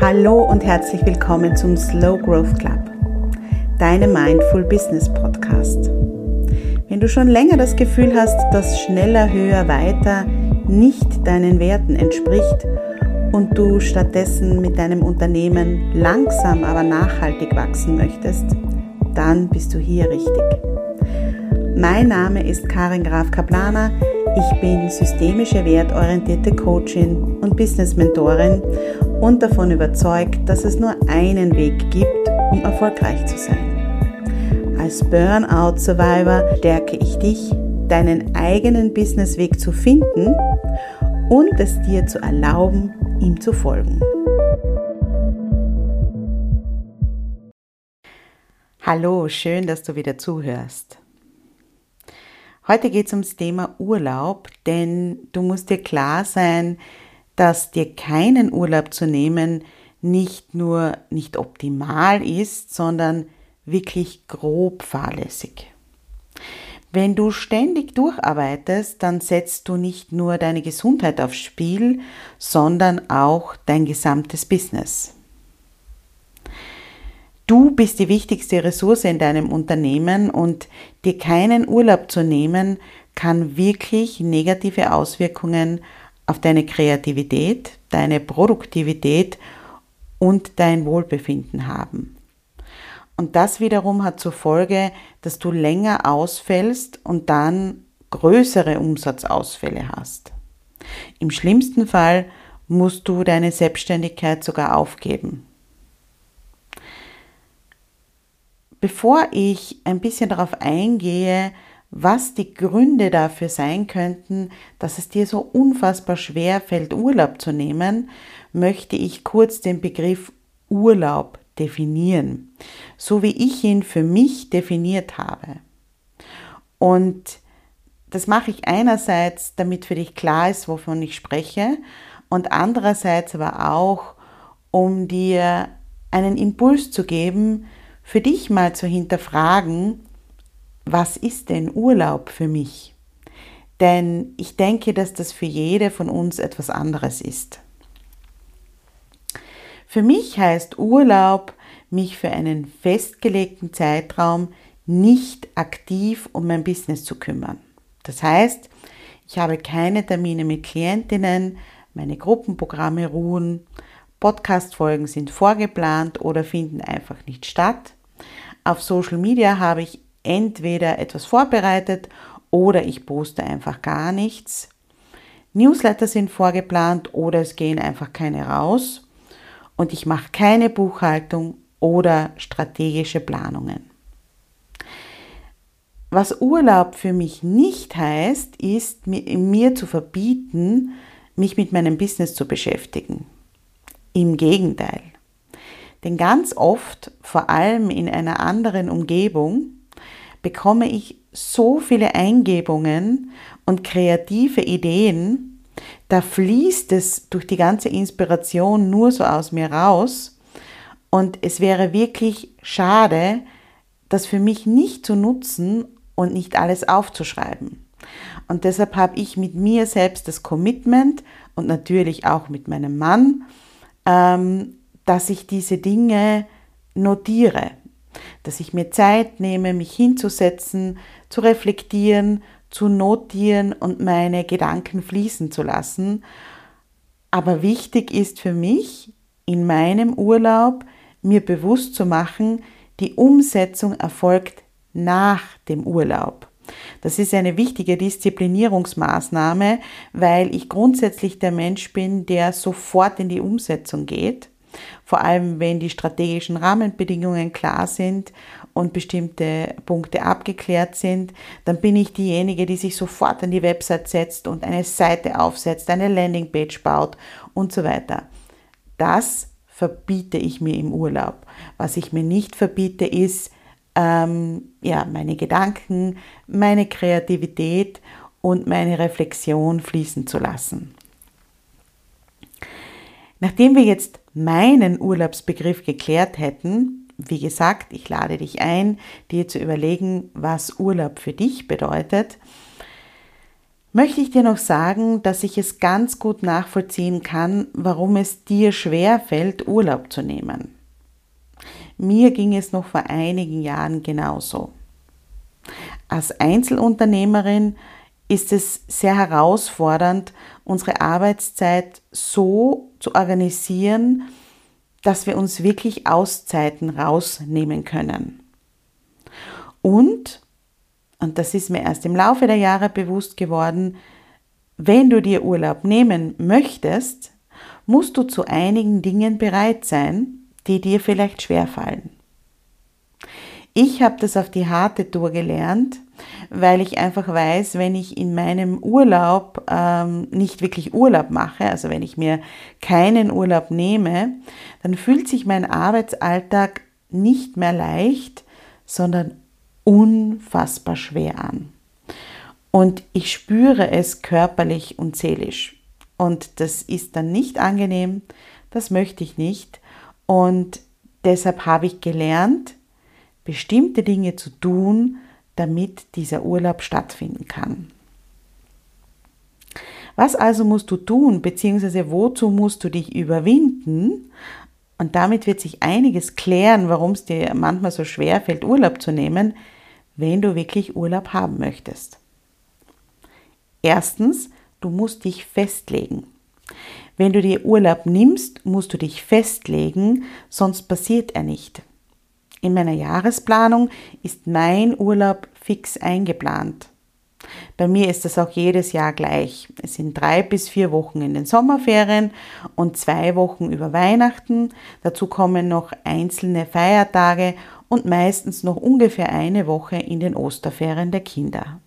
Hallo und herzlich willkommen zum Slow Growth Club, deinem Mindful Business Podcast. Wenn du schon länger das Gefühl hast, dass schneller, höher, weiter nicht deinen Werten entspricht und du stattdessen mit deinem Unternehmen langsam, aber nachhaltig wachsen möchtest, dann bist du hier richtig. Mein Name ist Karin Graf Kaplaner. Ich bin systemische wertorientierte Coachin und Business Mentorin und davon überzeugt, dass es nur einen Weg gibt, um erfolgreich zu sein. Als Burnout Survivor stärke ich dich, deinen eigenen Businessweg zu finden und es dir zu erlauben, ihm zu folgen. Hallo, schön, dass du wieder zuhörst. Heute geht es ums Thema Urlaub, denn du musst dir klar sein, dass dir keinen Urlaub zu nehmen nicht nur nicht optimal ist, sondern wirklich grob fahrlässig. Wenn du ständig durcharbeitest, dann setzt du nicht nur deine Gesundheit aufs Spiel, sondern auch dein gesamtes Business. Du bist die wichtigste Ressource in deinem Unternehmen und dir keinen Urlaub zu nehmen, kann wirklich negative Auswirkungen auf deine Kreativität, deine Produktivität und dein Wohlbefinden haben. Und das wiederum hat zur Folge, dass du länger ausfällst und dann größere Umsatzausfälle hast. Im schlimmsten Fall musst du deine Selbstständigkeit sogar aufgeben. Bevor ich ein bisschen darauf eingehe, was die Gründe dafür sein könnten, dass es dir so unfassbar schwer fällt, Urlaub zu nehmen, möchte ich kurz den Begriff Urlaub definieren, so wie ich ihn für mich definiert habe. Und das mache ich einerseits, damit für dich klar ist, wovon ich spreche, und andererseits aber auch, um dir einen Impuls zu geben, für dich mal zu hinterfragen, was ist denn Urlaub für mich? Denn ich denke, dass das für jede von uns etwas anderes ist. Für mich heißt Urlaub, mich für einen festgelegten Zeitraum nicht aktiv um mein Business zu kümmern. Das heißt, ich habe keine Termine mit Klientinnen, meine Gruppenprogramme ruhen, Podcast-Folgen sind vorgeplant oder finden einfach nicht statt. Auf Social Media habe ich entweder etwas vorbereitet oder ich poste einfach gar nichts. Newsletter sind vorgeplant oder es gehen einfach keine raus und ich mache keine Buchhaltung oder strategische Planungen. Was Urlaub für mich nicht heißt, ist mir zu verbieten, mich mit meinem Business zu beschäftigen. Im Gegenteil. Denn ganz oft, vor allem in einer anderen Umgebung, bekomme ich so viele Eingebungen und kreative Ideen, da fließt es durch die ganze Inspiration nur so aus mir raus. Und es wäre wirklich schade, das für mich nicht zu nutzen und nicht alles aufzuschreiben. Und deshalb habe ich mit mir selbst das Commitment und natürlich auch mit meinem Mann, ähm, dass ich diese Dinge notiere dass ich mir Zeit nehme, mich hinzusetzen, zu reflektieren, zu notieren und meine Gedanken fließen zu lassen. Aber wichtig ist für mich in meinem Urlaub, mir bewusst zu machen, die Umsetzung erfolgt nach dem Urlaub. Das ist eine wichtige Disziplinierungsmaßnahme, weil ich grundsätzlich der Mensch bin, der sofort in die Umsetzung geht. Vor allem, wenn die strategischen Rahmenbedingungen klar sind und bestimmte Punkte abgeklärt sind, dann bin ich diejenige, die sich sofort an die Website setzt und eine Seite aufsetzt, eine Landingpage baut und so weiter. Das verbiete ich mir im Urlaub. Was ich mir nicht verbiete, ist ähm, ja, meine Gedanken, meine Kreativität und meine Reflexion fließen zu lassen. Nachdem wir jetzt meinen Urlaubsbegriff geklärt hätten, wie gesagt, ich lade dich ein, dir zu überlegen, was Urlaub für dich bedeutet, möchte ich dir noch sagen, dass ich es ganz gut nachvollziehen kann, warum es dir schwer fällt, Urlaub zu nehmen. Mir ging es noch vor einigen Jahren genauso. Als Einzelunternehmerin ist es sehr herausfordernd, unsere Arbeitszeit so zu organisieren, dass wir uns wirklich Auszeiten rausnehmen können. Und, und das ist mir erst im Laufe der Jahre bewusst geworden, wenn du dir Urlaub nehmen möchtest, musst du zu einigen Dingen bereit sein, die dir vielleicht schwerfallen. Ich habe das auf die harte Tour gelernt, weil ich einfach weiß, wenn ich in meinem Urlaub ähm, nicht wirklich Urlaub mache, also wenn ich mir keinen Urlaub nehme, dann fühlt sich mein Arbeitsalltag nicht mehr leicht, sondern unfassbar schwer an. Und ich spüre es körperlich und seelisch. Und das ist dann nicht angenehm, das möchte ich nicht. Und deshalb habe ich gelernt, bestimmte Dinge zu tun, damit dieser Urlaub stattfinden kann. Was also musst du tun, beziehungsweise wozu musst du dich überwinden? Und damit wird sich einiges klären, warum es dir manchmal so schwer fällt, Urlaub zu nehmen, wenn du wirklich Urlaub haben möchtest. Erstens, du musst dich festlegen. Wenn du dir Urlaub nimmst, musst du dich festlegen, sonst passiert er nicht. In meiner Jahresplanung ist mein Urlaub fix eingeplant. Bei mir ist das auch jedes Jahr gleich. Es sind drei bis vier Wochen in den Sommerferien und zwei Wochen über Weihnachten. Dazu kommen noch einzelne Feiertage und meistens noch ungefähr eine Woche in den Osterferien der Kinder.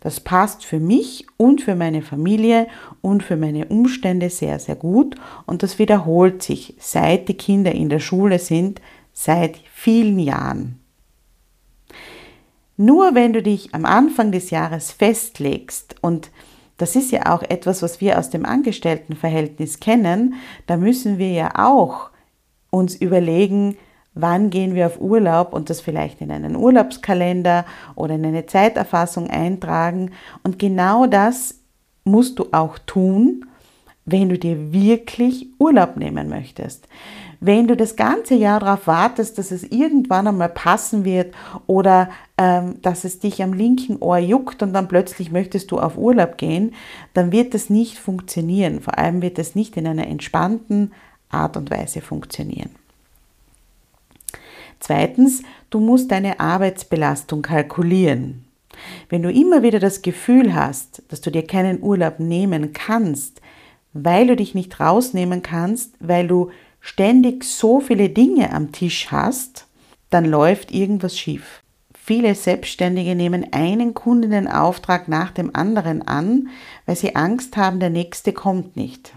Das passt für mich und für meine Familie und für meine Umstände sehr, sehr gut und das wiederholt sich, seit die Kinder in der Schule sind, seit vielen Jahren. Nur wenn du dich am Anfang des Jahres festlegst und das ist ja auch etwas, was wir aus dem Angestelltenverhältnis kennen, da müssen wir ja auch uns überlegen, wann gehen wir auf Urlaub und das vielleicht in einen Urlaubskalender oder in eine Zeiterfassung eintragen. Und genau das musst du auch tun, wenn du dir wirklich Urlaub nehmen möchtest. Wenn du das ganze Jahr darauf wartest, dass es irgendwann einmal passen wird oder ähm, dass es dich am linken Ohr juckt und dann plötzlich möchtest du auf Urlaub gehen, dann wird das nicht funktionieren. Vor allem wird es nicht in einer entspannten Art und Weise funktionieren. Zweitens, du musst deine Arbeitsbelastung kalkulieren. Wenn du immer wieder das Gefühl hast, dass du dir keinen Urlaub nehmen kannst, weil du dich nicht rausnehmen kannst, weil du ständig so viele Dinge am Tisch hast, dann läuft irgendwas schief. Viele Selbstständige nehmen einen Kundenauftrag nach dem anderen an, weil sie Angst haben, der nächste kommt nicht.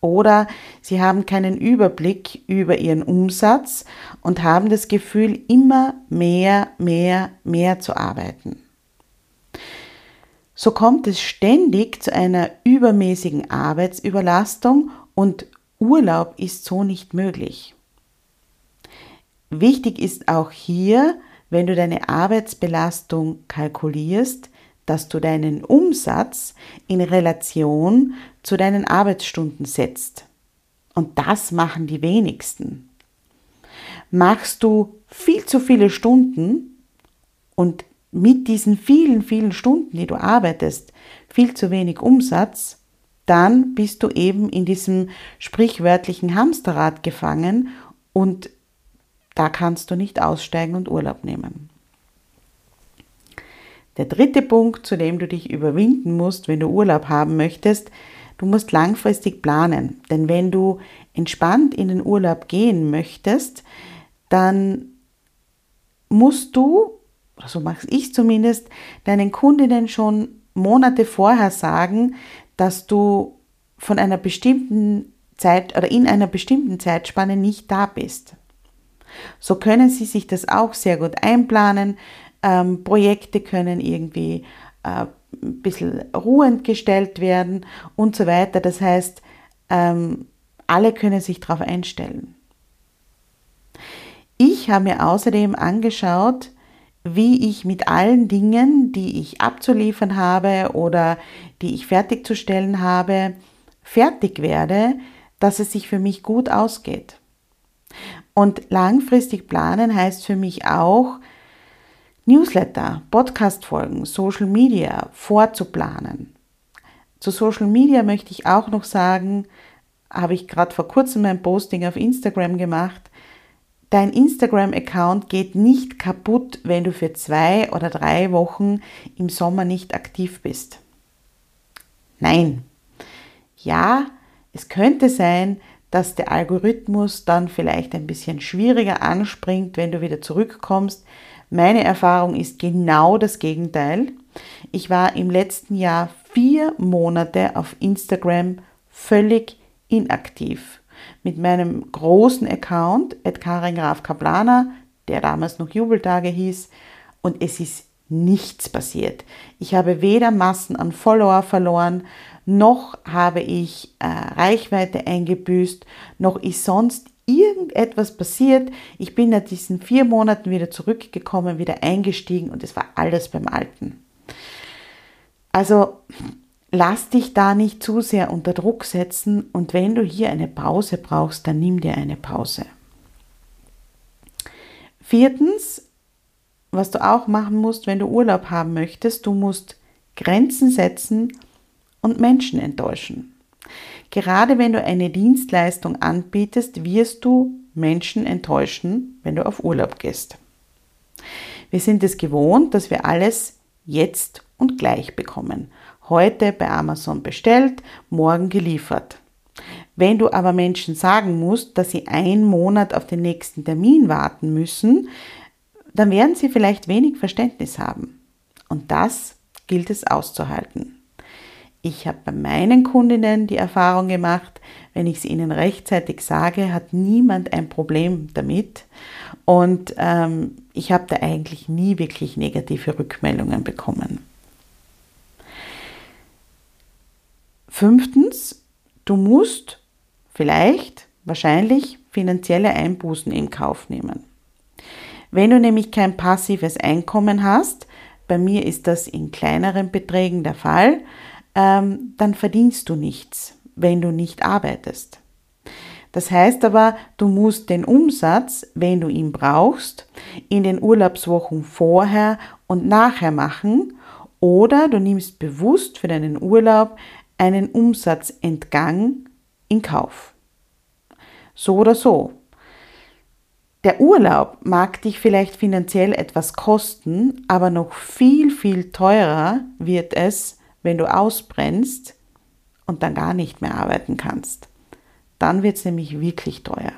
Oder sie haben keinen Überblick über ihren Umsatz und haben das Gefühl, immer mehr, mehr, mehr zu arbeiten. So kommt es ständig zu einer übermäßigen Arbeitsüberlastung und Urlaub ist so nicht möglich. Wichtig ist auch hier, wenn du deine Arbeitsbelastung kalkulierst, dass du deinen Umsatz in Relation zu deinen Arbeitsstunden setzt. Und das machen die wenigsten. Machst du viel zu viele Stunden und mit diesen vielen, vielen Stunden, die du arbeitest, viel zu wenig Umsatz, dann bist du eben in diesem sprichwörtlichen Hamsterrad gefangen und da kannst du nicht aussteigen und Urlaub nehmen. Der dritte Punkt, zu dem du dich überwinden musst, wenn du Urlaub haben möchtest, du musst langfristig planen. Denn wenn du entspannt in den Urlaub gehen möchtest, dann musst du, so mache ich zumindest, deinen Kundinnen schon Monate vorher sagen, dass du von einer bestimmten Zeit oder in einer bestimmten Zeitspanne nicht da bist. So können Sie sich das auch sehr gut einplanen. Ähm, Projekte können irgendwie äh, ein bisschen ruhend gestellt werden und so weiter. Das heißt, ähm, alle können sich darauf einstellen. Ich habe mir außerdem angeschaut, wie ich mit allen Dingen, die ich abzuliefern habe oder die ich fertigzustellen habe, fertig werde, dass es sich für mich gut ausgeht. Und langfristig planen heißt für mich auch, Newsletter, Podcast-Folgen, Social Media vorzuplanen. Zu Social Media möchte ich auch noch sagen, habe ich gerade vor kurzem ein Posting auf Instagram gemacht. Dein Instagram-Account geht nicht kaputt, wenn du für zwei oder drei Wochen im Sommer nicht aktiv bist. Nein. Ja, es könnte sein, dass der Algorithmus dann vielleicht ein bisschen schwieriger anspringt, wenn du wieder zurückkommst. Meine Erfahrung ist genau das Gegenteil. Ich war im letzten Jahr vier Monate auf Instagram völlig inaktiv. Mit meinem großen Account, Karin Graf Kaplana, der damals noch Jubeltage hieß, und es ist nichts passiert. Ich habe weder Massen an Follower verloren, noch habe ich äh, Reichweite eingebüßt, noch ist sonst irgendetwas passiert. Ich bin nach diesen vier Monaten wieder zurückgekommen, wieder eingestiegen und es war alles beim Alten. Also lass dich da nicht zu sehr unter Druck setzen und wenn du hier eine Pause brauchst, dann nimm dir eine Pause. Viertens, was du auch machen musst, wenn du Urlaub haben möchtest, du musst Grenzen setzen und Menschen enttäuschen. Gerade wenn du eine Dienstleistung anbietest, wirst du Menschen enttäuschen, wenn du auf Urlaub gehst. Wir sind es gewohnt, dass wir alles jetzt und gleich bekommen heute bei Amazon bestellt, morgen geliefert. Wenn du aber Menschen sagen musst, dass sie einen Monat auf den nächsten Termin warten müssen, dann werden sie vielleicht wenig Verständnis haben. Und das gilt es auszuhalten. Ich habe bei meinen Kundinnen die Erfahrung gemacht, wenn ich es ihnen rechtzeitig sage, hat niemand ein Problem damit. Und ähm, ich habe da eigentlich nie wirklich negative Rückmeldungen bekommen. Fünftens, du musst vielleicht, wahrscheinlich finanzielle Einbußen in Kauf nehmen. Wenn du nämlich kein passives Einkommen hast, bei mir ist das in kleineren Beträgen der Fall, ähm, dann verdienst du nichts, wenn du nicht arbeitest. Das heißt aber, du musst den Umsatz, wenn du ihn brauchst, in den Urlaubswochen vorher und nachher machen oder du nimmst bewusst für deinen Urlaub einen Umsatzentgang in Kauf. So oder so. Der Urlaub mag dich vielleicht finanziell etwas kosten, aber noch viel, viel teurer wird es, wenn du ausbrennst und dann gar nicht mehr arbeiten kannst. Dann wird es nämlich wirklich teuer.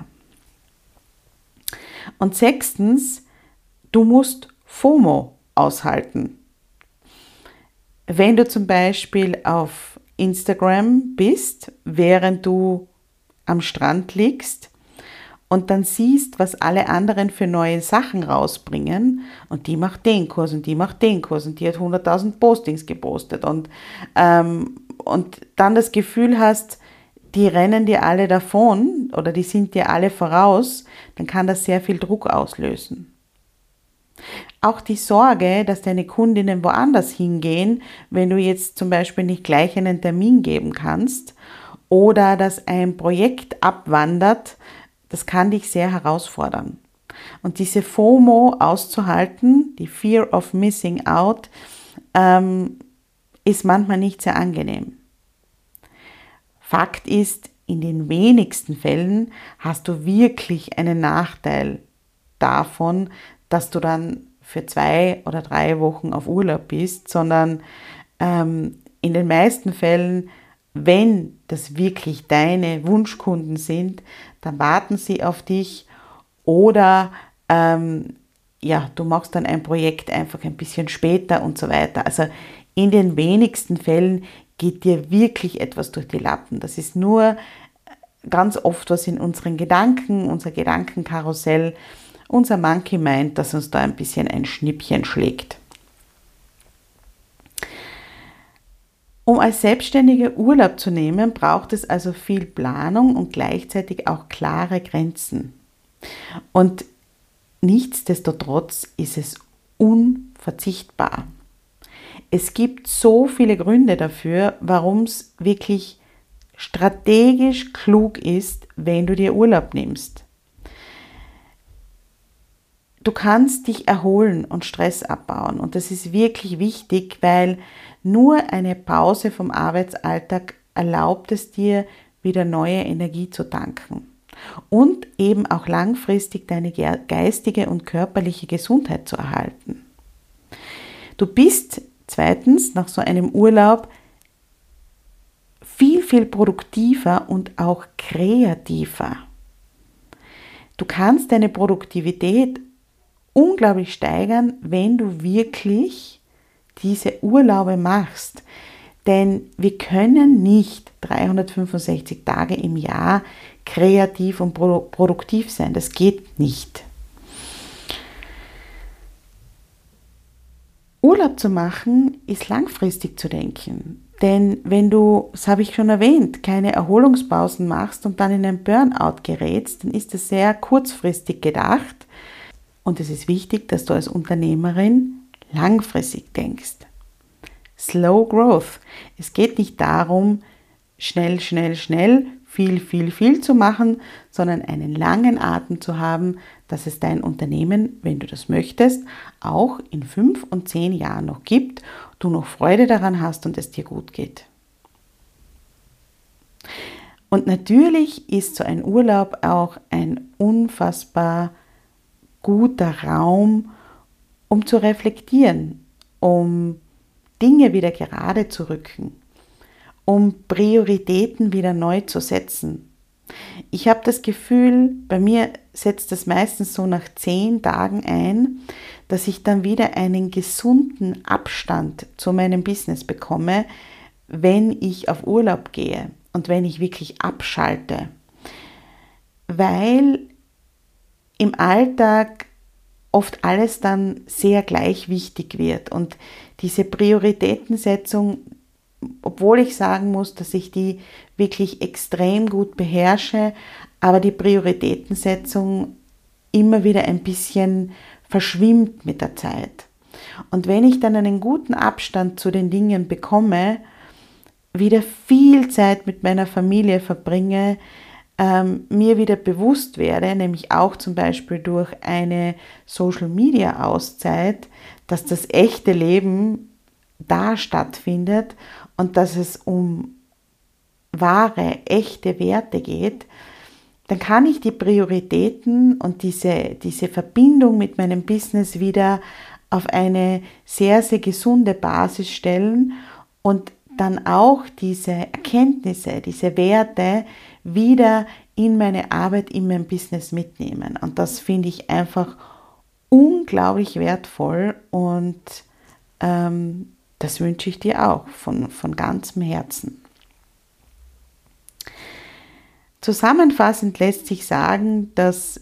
Und sechstens, du musst FOMO aushalten. Wenn du zum Beispiel auf Instagram bist, während du am Strand liegst und dann siehst, was alle anderen für neue Sachen rausbringen und die macht den Kurs und die macht den Kurs und die hat 100.000 Postings gepostet und, ähm, und dann das Gefühl hast, die rennen dir alle davon oder die sind dir alle voraus, dann kann das sehr viel Druck auslösen. Auch die Sorge, dass deine Kundinnen woanders hingehen, wenn du jetzt zum Beispiel nicht gleich einen Termin geben kannst oder dass ein Projekt abwandert, das kann dich sehr herausfordern. Und diese FOMO auszuhalten, die Fear of Missing Out, ähm, ist manchmal nicht sehr angenehm. Fakt ist, in den wenigsten Fällen hast du wirklich einen Nachteil davon, dass du dann für zwei oder drei Wochen auf Urlaub bist, sondern ähm, in den meisten Fällen, wenn das wirklich deine Wunschkunden sind, dann warten sie auf dich oder ähm, ja, du machst dann ein Projekt einfach ein bisschen später und so weiter. Also in den wenigsten Fällen geht dir wirklich etwas durch die Lappen. Das ist nur ganz oft was in unseren Gedanken, unser Gedankenkarussell, unser Monkey meint, dass uns da ein bisschen ein Schnippchen schlägt. Um als Selbstständige Urlaub zu nehmen, braucht es also viel Planung und gleichzeitig auch klare Grenzen. Und nichtsdestotrotz ist es unverzichtbar. Es gibt so viele Gründe dafür, warum es wirklich strategisch klug ist, wenn du dir Urlaub nimmst. Du kannst dich erholen und Stress abbauen und das ist wirklich wichtig, weil nur eine Pause vom Arbeitsalltag erlaubt es dir, wieder neue Energie zu tanken und eben auch langfristig deine geistige und körperliche Gesundheit zu erhalten. Du bist zweitens nach so einem Urlaub viel, viel produktiver und auch kreativer. Du kannst deine Produktivität unglaublich steigern, wenn du wirklich diese Urlaube machst. Denn wir können nicht 365 Tage im Jahr kreativ und produktiv sein. Das geht nicht. Urlaub zu machen ist langfristig zu denken. Denn wenn du, das habe ich schon erwähnt, keine Erholungspausen machst und dann in einen Burnout gerätst, dann ist das sehr kurzfristig gedacht. Und es ist wichtig, dass du als Unternehmerin langfristig denkst. Slow Growth. Es geht nicht darum, schnell, schnell, schnell viel, viel, viel zu machen, sondern einen langen Atem zu haben, dass es dein Unternehmen, wenn du das möchtest, auch in fünf und zehn Jahren noch gibt, du noch Freude daran hast und es dir gut geht. Und natürlich ist so ein Urlaub auch ein unfassbar guter Raum, um zu reflektieren, um Dinge wieder gerade zu rücken, um Prioritäten wieder neu zu setzen. Ich habe das Gefühl, bei mir setzt das meistens so nach zehn Tagen ein, dass ich dann wieder einen gesunden Abstand zu meinem Business bekomme, wenn ich auf Urlaub gehe und wenn ich wirklich abschalte. Weil im Alltag oft alles dann sehr gleich wichtig wird und diese Prioritätensetzung obwohl ich sagen muss, dass ich die wirklich extrem gut beherrsche, aber die Prioritätensetzung immer wieder ein bisschen verschwimmt mit der Zeit. Und wenn ich dann einen guten Abstand zu den Dingen bekomme, wieder viel Zeit mit meiner Familie verbringe, ähm, mir wieder bewusst werde, nämlich auch zum Beispiel durch eine Social-Media-Auszeit, dass das echte Leben da stattfindet und dass es um wahre, echte Werte geht, dann kann ich die Prioritäten und diese, diese Verbindung mit meinem Business wieder auf eine sehr, sehr gesunde Basis stellen und dann auch diese Erkenntnisse, diese Werte wieder in meine Arbeit, in mein Business mitnehmen. Und das finde ich einfach unglaublich wertvoll und ähm, das wünsche ich dir auch von, von ganzem Herzen. Zusammenfassend lässt sich sagen, dass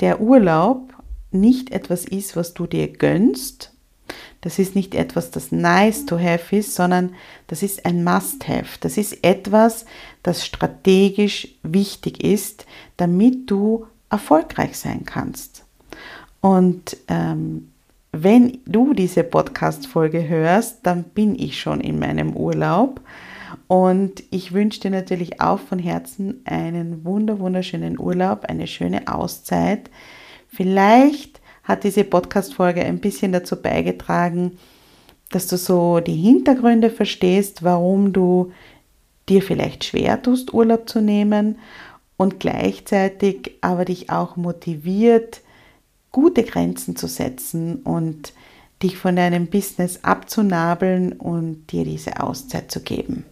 der Urlaub nicht etwas ist, was du dir gönnst. Das ist nicht etwas, das nice to have ist, sondern das ist ein Must-have. Das ist etwas, das strategisch wichtig ist, damit du erfolgreich sein kannst. Und ähm, wenn du diese Podcast-Folge hörst, dann bin ich schon in meinem Urlaub. Und ich wünsche dir natürlich auch von Herzen einen wunder wunderschönen Urlaub, eine schöne Auszeit. Vielleicht hat diese Podcast-Folge ein bisschen dazu beigetragen, dass du so die Hintergründe verstehst, warum du dir vielleicht schwer tust, Urlaub zu nehmen und gleichzeitig aber dich auch motiviert, gute Grenzen zu setzen und dich von deinem Business abzunabeln und dir diese Auszeit zu geben.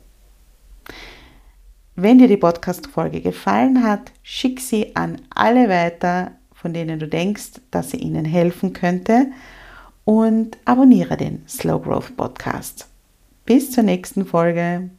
Wenn dir die Podcast-Folge gefallen hat, schick sie an alle weiter, von denen du denkst, dass sie ihnen helfen könnte und abonniere den Slow Growth Podcast. Bis zur nächsten Folge.